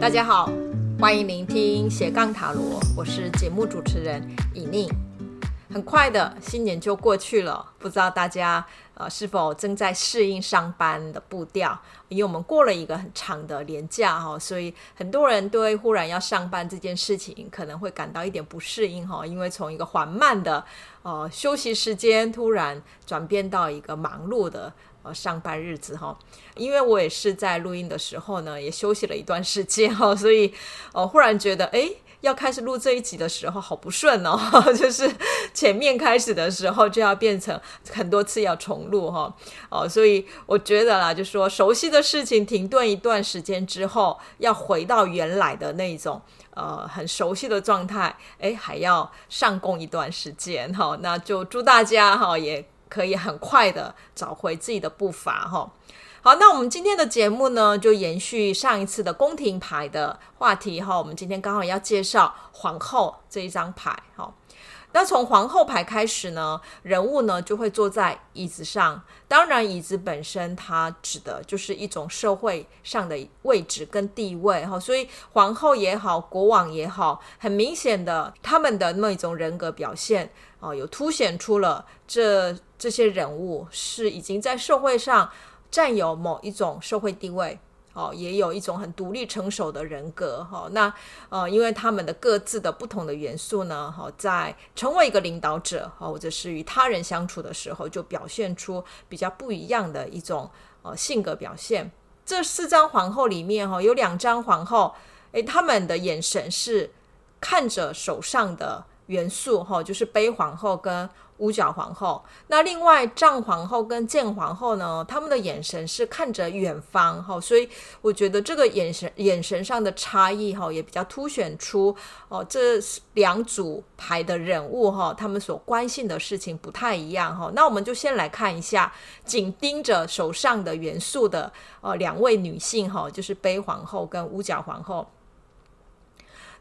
大家好，欢迎聆听斜杠塔罗，我是节目主持人以宁。很快的新年就过去了，不知道大家呃是否正在适应上班的步调？因为我们过了一个很长的年假哈，所以很多人对忽然要上班这件事情可能会感到一点不适应哈，因为从一个缓慢的呃休息时间突然转变到一个忙碌的上班日子哈。因为我也是在录音的时候呢，也休息了一段时间哈，所以呃忽然觉得诶。要开始录这一集的时候，好不顺哦，就是前面开始的时候就要变成很多次要重录哈，哦，所以我觉得啦，就说熟悉的事情停顿一段时间之后，要回到原来的那种呃很熟悉的状态，诶，还要上工一段时间哈，那就祝大家哈也可以很快的找回自己的步伐哈。好，那我们今天的节目呢，就延续上一次的宫廷牌的话题哈。我们今天刚好要介绍皇后这一张牌哈。那从皇后牌开始呢，人物呢就会坐在椅子上。当然，椅子本身它指的就是一种社会上的位置跟地位哈。所以皇后也好，国王也好，很明显的他们的那一种人格表现啊，有凸显出了这这些人物是已经在社会上。占有某一种社会地位，哦，也有一种很独立成熟的人格，哈、哦。那呃，因为他们的各自的不同的元素呢，哈、哦，在成为一个领导者，哦，或者是与他人相处的时候，就表现出比较不一样的一种呃性格表现。这四张皇后里面，哈、哦，有两张皇后，诶，他们的眼神是看着手上的元素，哈、哦，就是杯皇后跟。五角皇后，那另外藏皇后跟建皇后呢？他们的眼神是看着远方哈，所以我觉得这个眼神眼神上的差异哈，也比较凸显出哦，这两组牌的人物哈，他们所关心的事情不太一样哈。那我们就先来看一下，紧盯着手上的元素的哦两位女性哈，就是杯皇后跟五角皇后。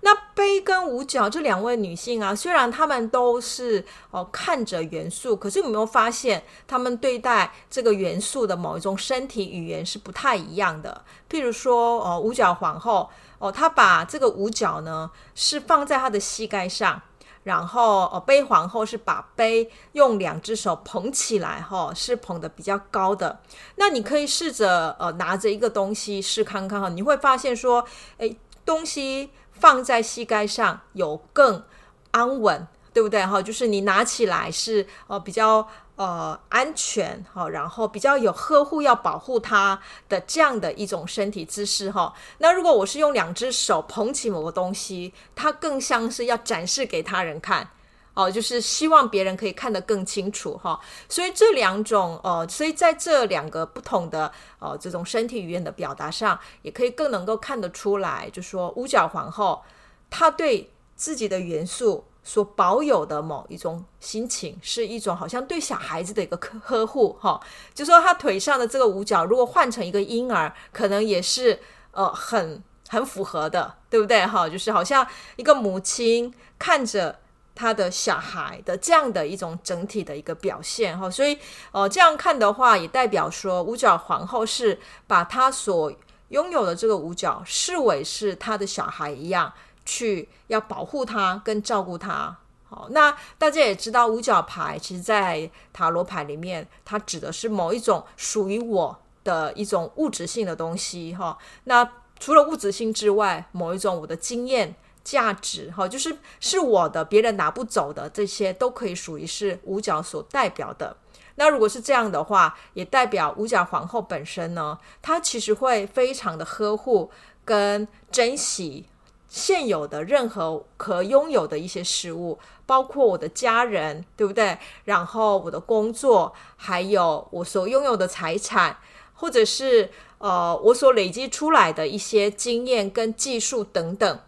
那杯跟五角这两位女性啊，虽然她们都是哦看着元素，可是有没有发现她们对待这个元素的某一种身体语言是不太一样的？譬如说哦，五角皇后哦，她把这个五角呢是放在她的膝盖上，然后哦，杯皇后是把杯用两只手捧起来哈，是捧得比较高的。那你可以试着呃拿着一个东西试看看哈，你会发现说，诶，东西。放在膝盖上有更安稳，对不对？哈，就是你拿起来是哦比较呃安全哈，然后比较有呵护要保护它的这样的一种身体姿势哈。那如果我是用两只手捧起某个东西，它更像是要展示给他人看。哦，就是希望别人可以看得更清楚哈，所以这两种哦，所以在这两个不同的哦这种身体语言的表达上，也可以更能够看得出来，就说五角皇后她对自己的元素所保有的某一种心情，是一种好像对小孩子的一个呵护哈，就说她腿上的这个五角，如果换成一个婴儿，可能也是呃很很符合的，对不对哈？就是好像一个母亲看着。他的小孩的这样的一种整体的一个表现哈，所以呃这样看的话，也代表说五角皇后是把他所拥有的这个五角视为是他的小孩一样，去要保护他跟照顾他。好，那大家也知道五角牌，其实在塔罗牌里面，它指的是某一种属于我的一种物质性的东西哈。那除了物质性之外，某一种我的经验。价值哈，就是是我的，别人拿不走的，这些都可以属于是五角所代表的。那如果是这样的话，也代表五角皇后本身呢，她其实会非常的呵护跟珍惜现有的任何可拥有的一些事物，包括我的家人，对不对？然后我的工作，还有我所拥有的财产，或者是呃我所累积出来的一些经验跟技术等等。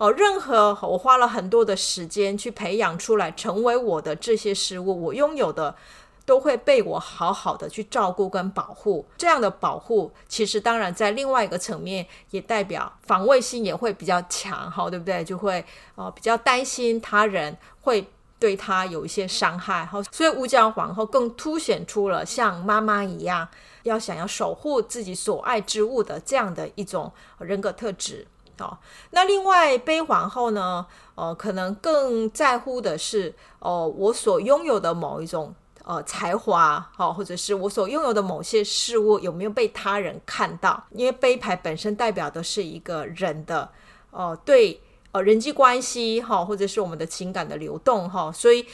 哦，任何我花了很多的时间去培养出来，成为我的这些事物，我拥有的都会被我好好的去照顾跟保护。这样的保护，其实当然在另外一个层面，也代表防卫心也会比较强，好，对不对？就会呃比较担心他人会对他有一些伤害，好，所以五角皇后更凸显出了像妈妈一样，要想要守护自己所爱之物的这样的一种人格特质。哦。那另外悲皇后呢，呃，可能更在乎的是，哦、我所拥有的某一种呃才华，好、哦，或者是我所拥有的某些事物有没有被他人看到？因为杯牌本身代表的是一个人的，呃，对，呃，人际关系哈、哦，或者是我们的情感的流动哈、哦，所以。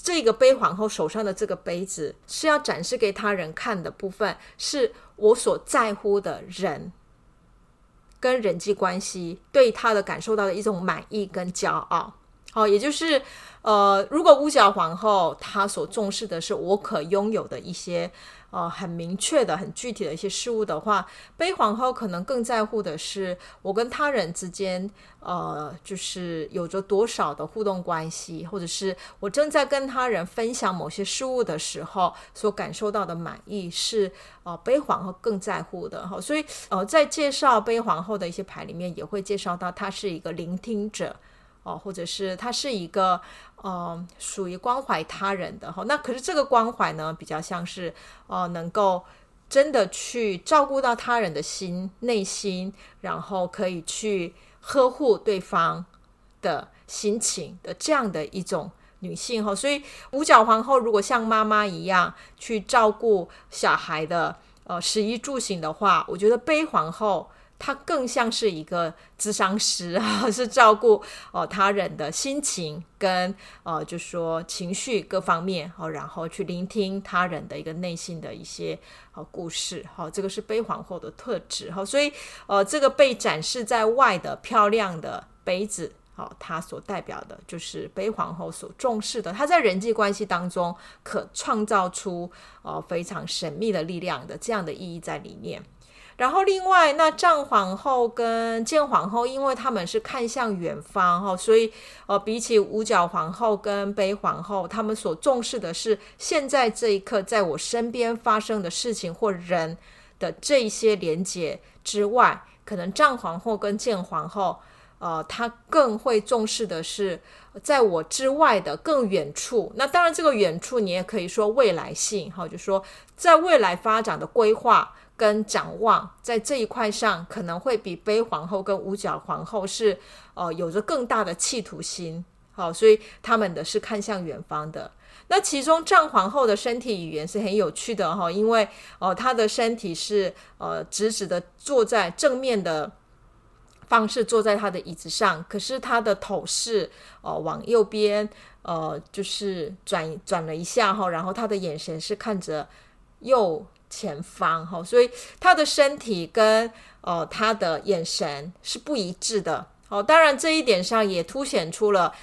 这个杯皇后手上的这个杯子是要展示给他人看的部分，是我所在乎的人跟人际关系对他的感受到的一种满意跟骄傲。好，也就是呃，如果五角皇后她所重视的是我可拥有的一些。呃，很明确的、很具体的一些事物的话，悲皇后可能更在乎的是我跟他人之间，呃，就是有着多少的互动关系，或者是我正在跟他人分享某些事物的时候所感受到的满意，是呃悲皇后更在乎的哈。所以呃，在介绍悲皇后的一些牌里面，也会介绍到她是一个聆听者。哦，或者是他是一个呃属于关怀他人的哈，那可是这个关怀呢，比较像是呃能够真的去照顾到他人的心内心，然后可以去呵护对方的心情的这样的一种女性哈，所以五角皇后如果像妈妈一样去照顾小孩的呃食衣住行的话，我觉得悲皇后。他更像是一个咨商师啊，是照顾哦、他人的心情跟呃，就说情绪各方面哦，然后去聆听他人的一个内心的一些呃故事。好、哦，这个是悲皇后的特质。好、哦，所以呃，这个被展示在外的漂亮的杯子，好、哦，它所代表的就是悲皇后所重视的，他在人际关系当中可创造出哦非常神秘的力量的这样的意义在里面。然后，另外那战皇后跟建皇后，因为他们是看向远方哈，所以呃，比起五角皇后跟悲皇后，他们所重视的是现在这一刻在我身边发生的事情或人的这一些连接之外，可能战皇后跟建皇后，呃，他更会重视的是在我之外的更远处。那当然，这个远处你也可以说未来性哈，就说在未来发展的规划。跟展望在这一块上，可能会比悲皇后跟五角皇后是呃有着更大的企图心，好，所以他们的是看向远方的。那其中战皇后的身体语言是很有趣的哈，因为呃她的身体是呃直直的坐在正面的方式坐在她的椅子上，可是她的头是呃往右边呃就是转转了一下哈，然后她的眼神是看着右。前方哈，所以他的身体跟呃他的眼神是不一致的哦。当然这一点上也凸显出了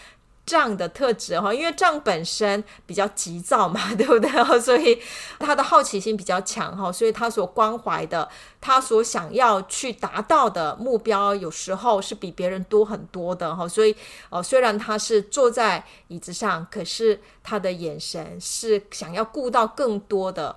这样的特质哈，因为杖本身比较急躁嘛，对不对？所以他的好奇心比较强哈，所以他所关怀的，他所想要去达到的目标，有时候是比别人多很多的哈。所以哦，虽然他是坐在椅子上，可是他的眼神是想要顾到更多的。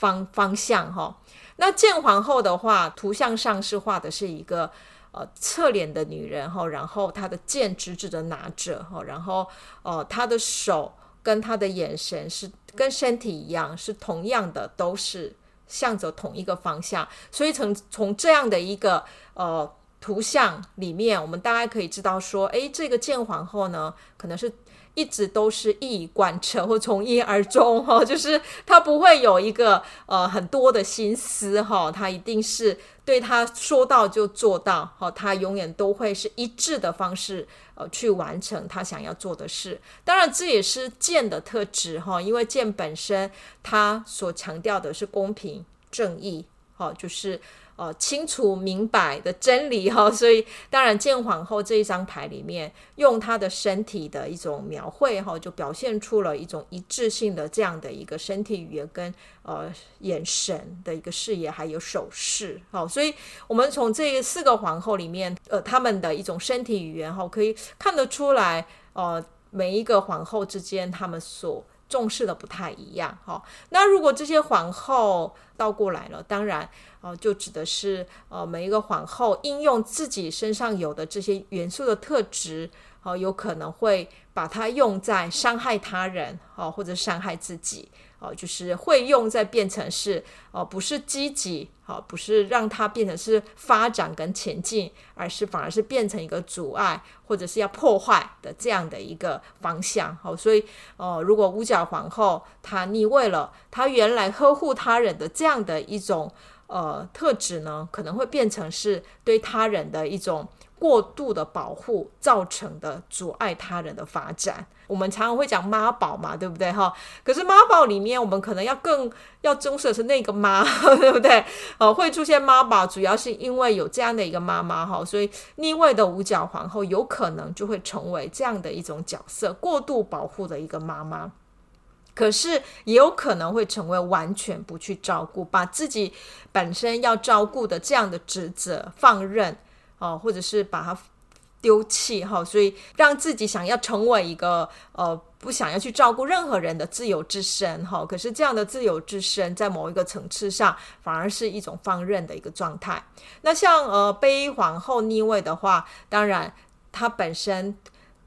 方方向哈，那剑皇后的话，图像上是画的是一个呃侧脸的女人哈，然后她的剑直直的拿着哈，然后呃她的手跟她的眼神是跟身体一样，是同样的，都是向着同一个方向。所以从从这样的一个呃图像里面，我们大概可以知道说，诶，这个剑皇后呢，可能是。一直都是一以贯彻或从一而终哈，就是他不会有一个呃很多的心思哈，他一定是对他说到就做到哈，他永远都会是一致的方式呃去完成他想要做的事。当然这也是剑的特质哈，因为剑本身它所强调的是公平正义哈，就是。哦，清楚明白的真理哈、所以当然剑皇后这一张牌里面，用她的身体的一种描绘哈、就表现出了一种一致性的这样的一个身体语言跟呃眼神的一个视野，还有手势。哈、哦，所以我们从这四个皇后里面，呃，他们的一种身体语言哈、可以看得出来，呃，每一个皇后之间他们所重视的不太一样哈、那如果这些皇后倒过来了，当然。哦，就指的是呃，每一个皇后应用自己身上有的这些元素的特质，哦，有可能会把它用在伤害他人哦，或者伤害自己哦，就是会用在变成是哦，不是积极哦，不是让它变成是发展跟前进，而是反而是变成一个阻碍或者是要破坏的这样的一个方向哦。所以哦，如果五角皇后她逆位了，她原来呵护他人的这样的一种呃特质呢，可能会变成是对他人的一种。过度的保护造成的阻碍他人的发展，我们常常会讲妈宝嘛，对不对哈？可是妈宝里面，我们可能要更要重视的是那个妈，对不对？呃，会出现妈宝，主要是因为有这样的一个妈妈哈，所以逆位的五角皇后有可能就会成为这样的一种角色，过度保护的一个妈妈。可是也有可能会成为完全不去照顾，把自己本身要照顾的这样的职责放任。哦，或者是把它丢弃哈，所以让自己想要成为一个呃，不想要去照顾任何人的自由之身哈。可是这样的自由之身，在某一个层次上，反而是一种放任的一个状态。那像呃悲皇后逆位的话，当然它本身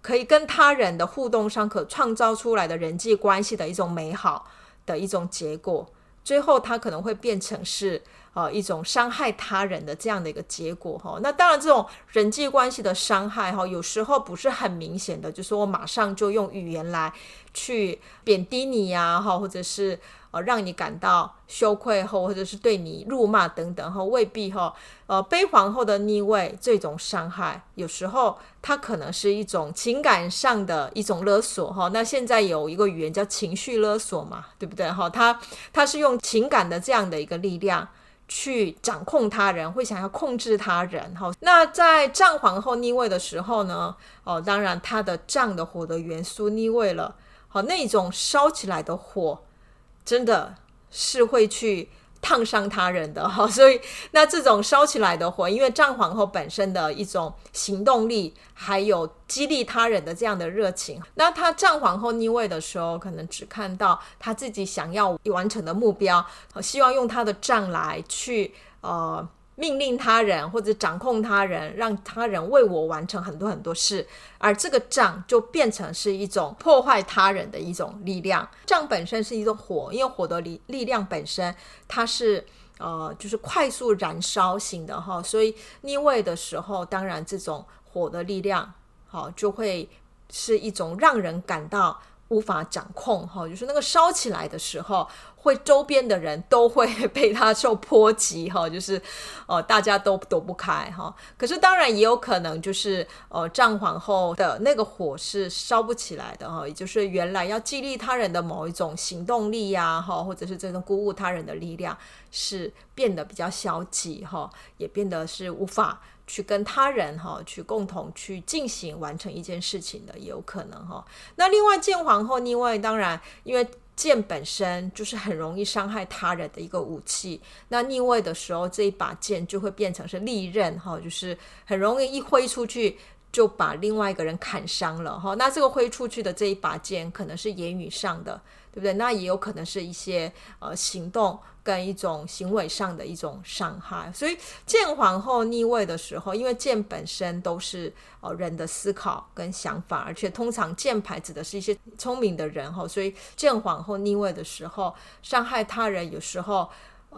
可以跟他人的互动上，可创造出来的人际关系的一种美好的一种结果，最后它可能会变成是。呃，一种伤害他人的这样的一个结果哈。那当然，这种人际关系的伤害哈，有时候不是很明显的，就是我马上就用语言来去贬低你呀，哈，或者是呃让你感到羞愧后，或者是对你辱骂等等哈，未必哈。呃，悲皇后的逆位这种伤害，有时候它可能是一种情感上的一种勒索哈。那现在有一个语言叫情绪勒索嘛，对不对哈？它它是用情感的这样的一个力量。去掌控他人，会想要控制他人。哈，那在战皇后逆位的时候呢？哦，当然，他的战的火的元素逆位了。好，那种烧起来的火，真的是会去。烫伤他人的哈，所以那这种烧起来的火，因为战皇后本身的一种行动力，还有激励他人的这样的热情，那他战皇后逆位的时候，可能只看到他自己想要完成的目标，希望用他的战来去呃。命令他人或者掌控他人，让他人为我完成很多很多事，而这个仗就变成是一种破坏他人的一种力量。仗本身是一种火，因为火的力力量本身它是呃就是快速燃烧型的哈，所以逆位的时候，当然这种火的力量好就会是一种让人感到。无法掌控哈，就是那个烧起来的时候，会周边的人都会被他受波及哈，就是呃大家都躲不开哈。可是当然也有可能就是呃战皇后的那个火是烧不起来的哈，也就是原来要激励他人的某一种行动力呀哈，或者是这种鼓舞他人的力量是变得比较消极哈，也变得是无法。去跟他人哈，去共同去进行完成一件事情的也有可能哈。那另外建皇后另外，当然因为剑本身就是很容易伤害他人的一个武器，那逆位的时候，这一把剑就会变成是利刃哈，就是很容易一挥出去就把另外一个人砍伤了哈。那这个挥出去的这一把剑可能是言语上的。对不对？那也有可能是一些呃行动跟一种行为上的一种伤害。所以剑皇后逆位的时候，因为剑本身都是呃人的思考跟想法，而且通常剑牌指的是一些聪明的人哈，所以剑皇后逆位的时候，伤害他人有时候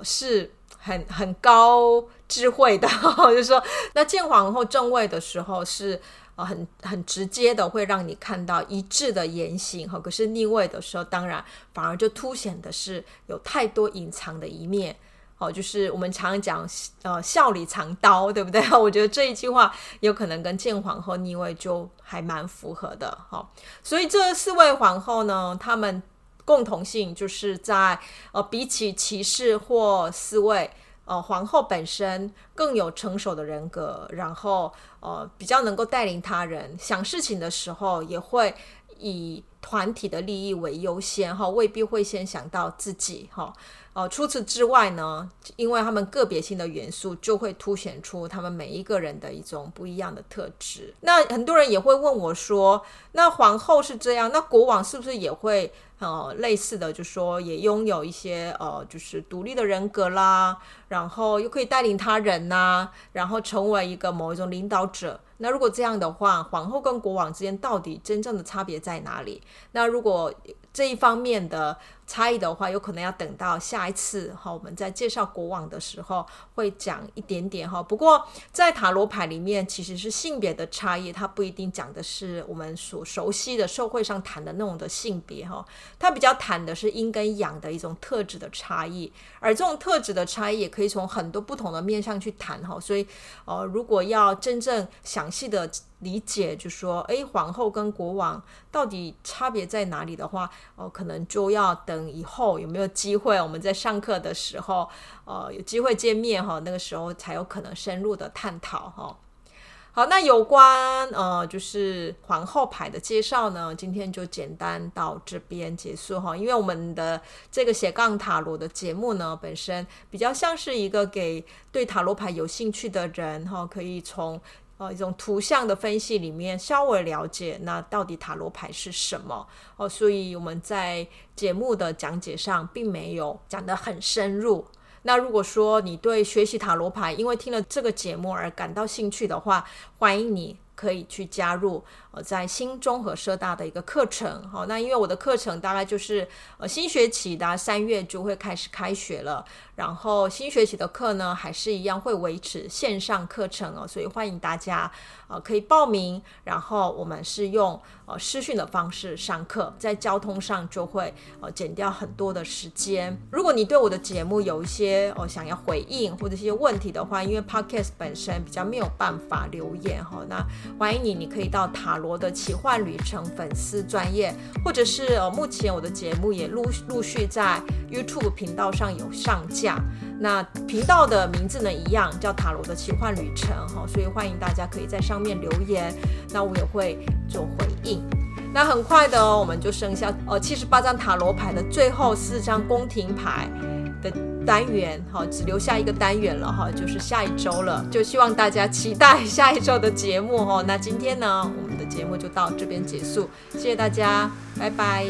是很很高智慧的，就是说，那剑皇后正位的时候是。啊，很很直接的会让你看到一致的言行哈，可是逆位的时候，当然反而就凸显的是有太多隐藏的一面，哦，就是我们常常讲呃笑里藏刀，对不对？我觉得这一句话有可能跟见皇后逆位就还蛮符合的哈。所以这四位皇后呢，她们共同性就是在呃比起骑士或四位。呃，皇后本身更有成熟的人格，然后呃，比较能够带领他人，想事情的时候也会以团体的利益为优先哈，未必会先想到自己哈。呃，除此之外呢，因为他们个别性的元素就会凸显出他们每一个人的一种不一样的特质。那很多人也会问我说，那皇后是这样，那国王是不是也会呃类似的，就说也拥有一些呃就是独立的人格啦，然后又可以带领他人呐、然后成为一个某一种领导者。那如果这样的话，皇后跟国王之间到底真正的差别在哪里？那如果这一方面的差异的话，有可能要等到下一次哈，我们在介绍国王的时候会讲一点点哈。不过在塔罗牌里面，其实是性别的差异，它不一定讲的是我们所熟悉的社会上谈的那种的性别哈，它比较谈的是阴跟阳的一种特质的差异，而这种特质的差异也可以从很多不同的面向去谈哈。所以呃，如果要真正详细的理解，就说诶，皇后跟国王到底差别在哪里的话，哦，可能就要等等以后有没有机会，我们在上课的时候，呃，有机会见面哈，那个时候才有可能深入的探讨哈。好，那有关呃，就是皇后牌的介绍呢，今天就简单到这边结束哈。因为我们的这个斜杠塔罗的节目呢，本身比较像是一个给对塔罗牌有兴趣的人哈，可以从。呃，一种图像的分析里面稍微了解，那到底塔罗牌是什么？哦，所以我们在节目的讲解上并没有讲得很深入。那如果说你对学习塔罗牌，因为听了这个节目而感到兴趣的话，欢迎你可以去加入呃，在新中和社大的一个课程。好，那因为我的课程大概就是呃新学期的三月就会开始开学了。然后新学期的课呢，还是一样会维持线上课程哦，所以欢迎大家呃可以报名。然后我们是用呃视讯的方式上课，在交通上就会呃减掉很多的时间。如果你对我的节目有一些呃想要回应或者一些问题的话，因为 Podcast 本身比较没有办法留言哈，那欢迎你，你可以到塔罗的奇幻旅程粉丝专业，或者是呃目前我的节目也陆陆续在 YouTube 频道上有上架。那频道的名字呢，一样，叫塔罗的奇幻旅程哈，所以欢迎大家可以在上面留言，那我也会做回应。那很快的哦，我们就剩下呃七十八张塔罗牌的最后四张宫廷牌的单元哈，只留下一个单元了哈，就是下一周了，就希望大家期待下一周的节目哈。那今天呢，我们的节目就到这边结束，谢谢大家，拜拜。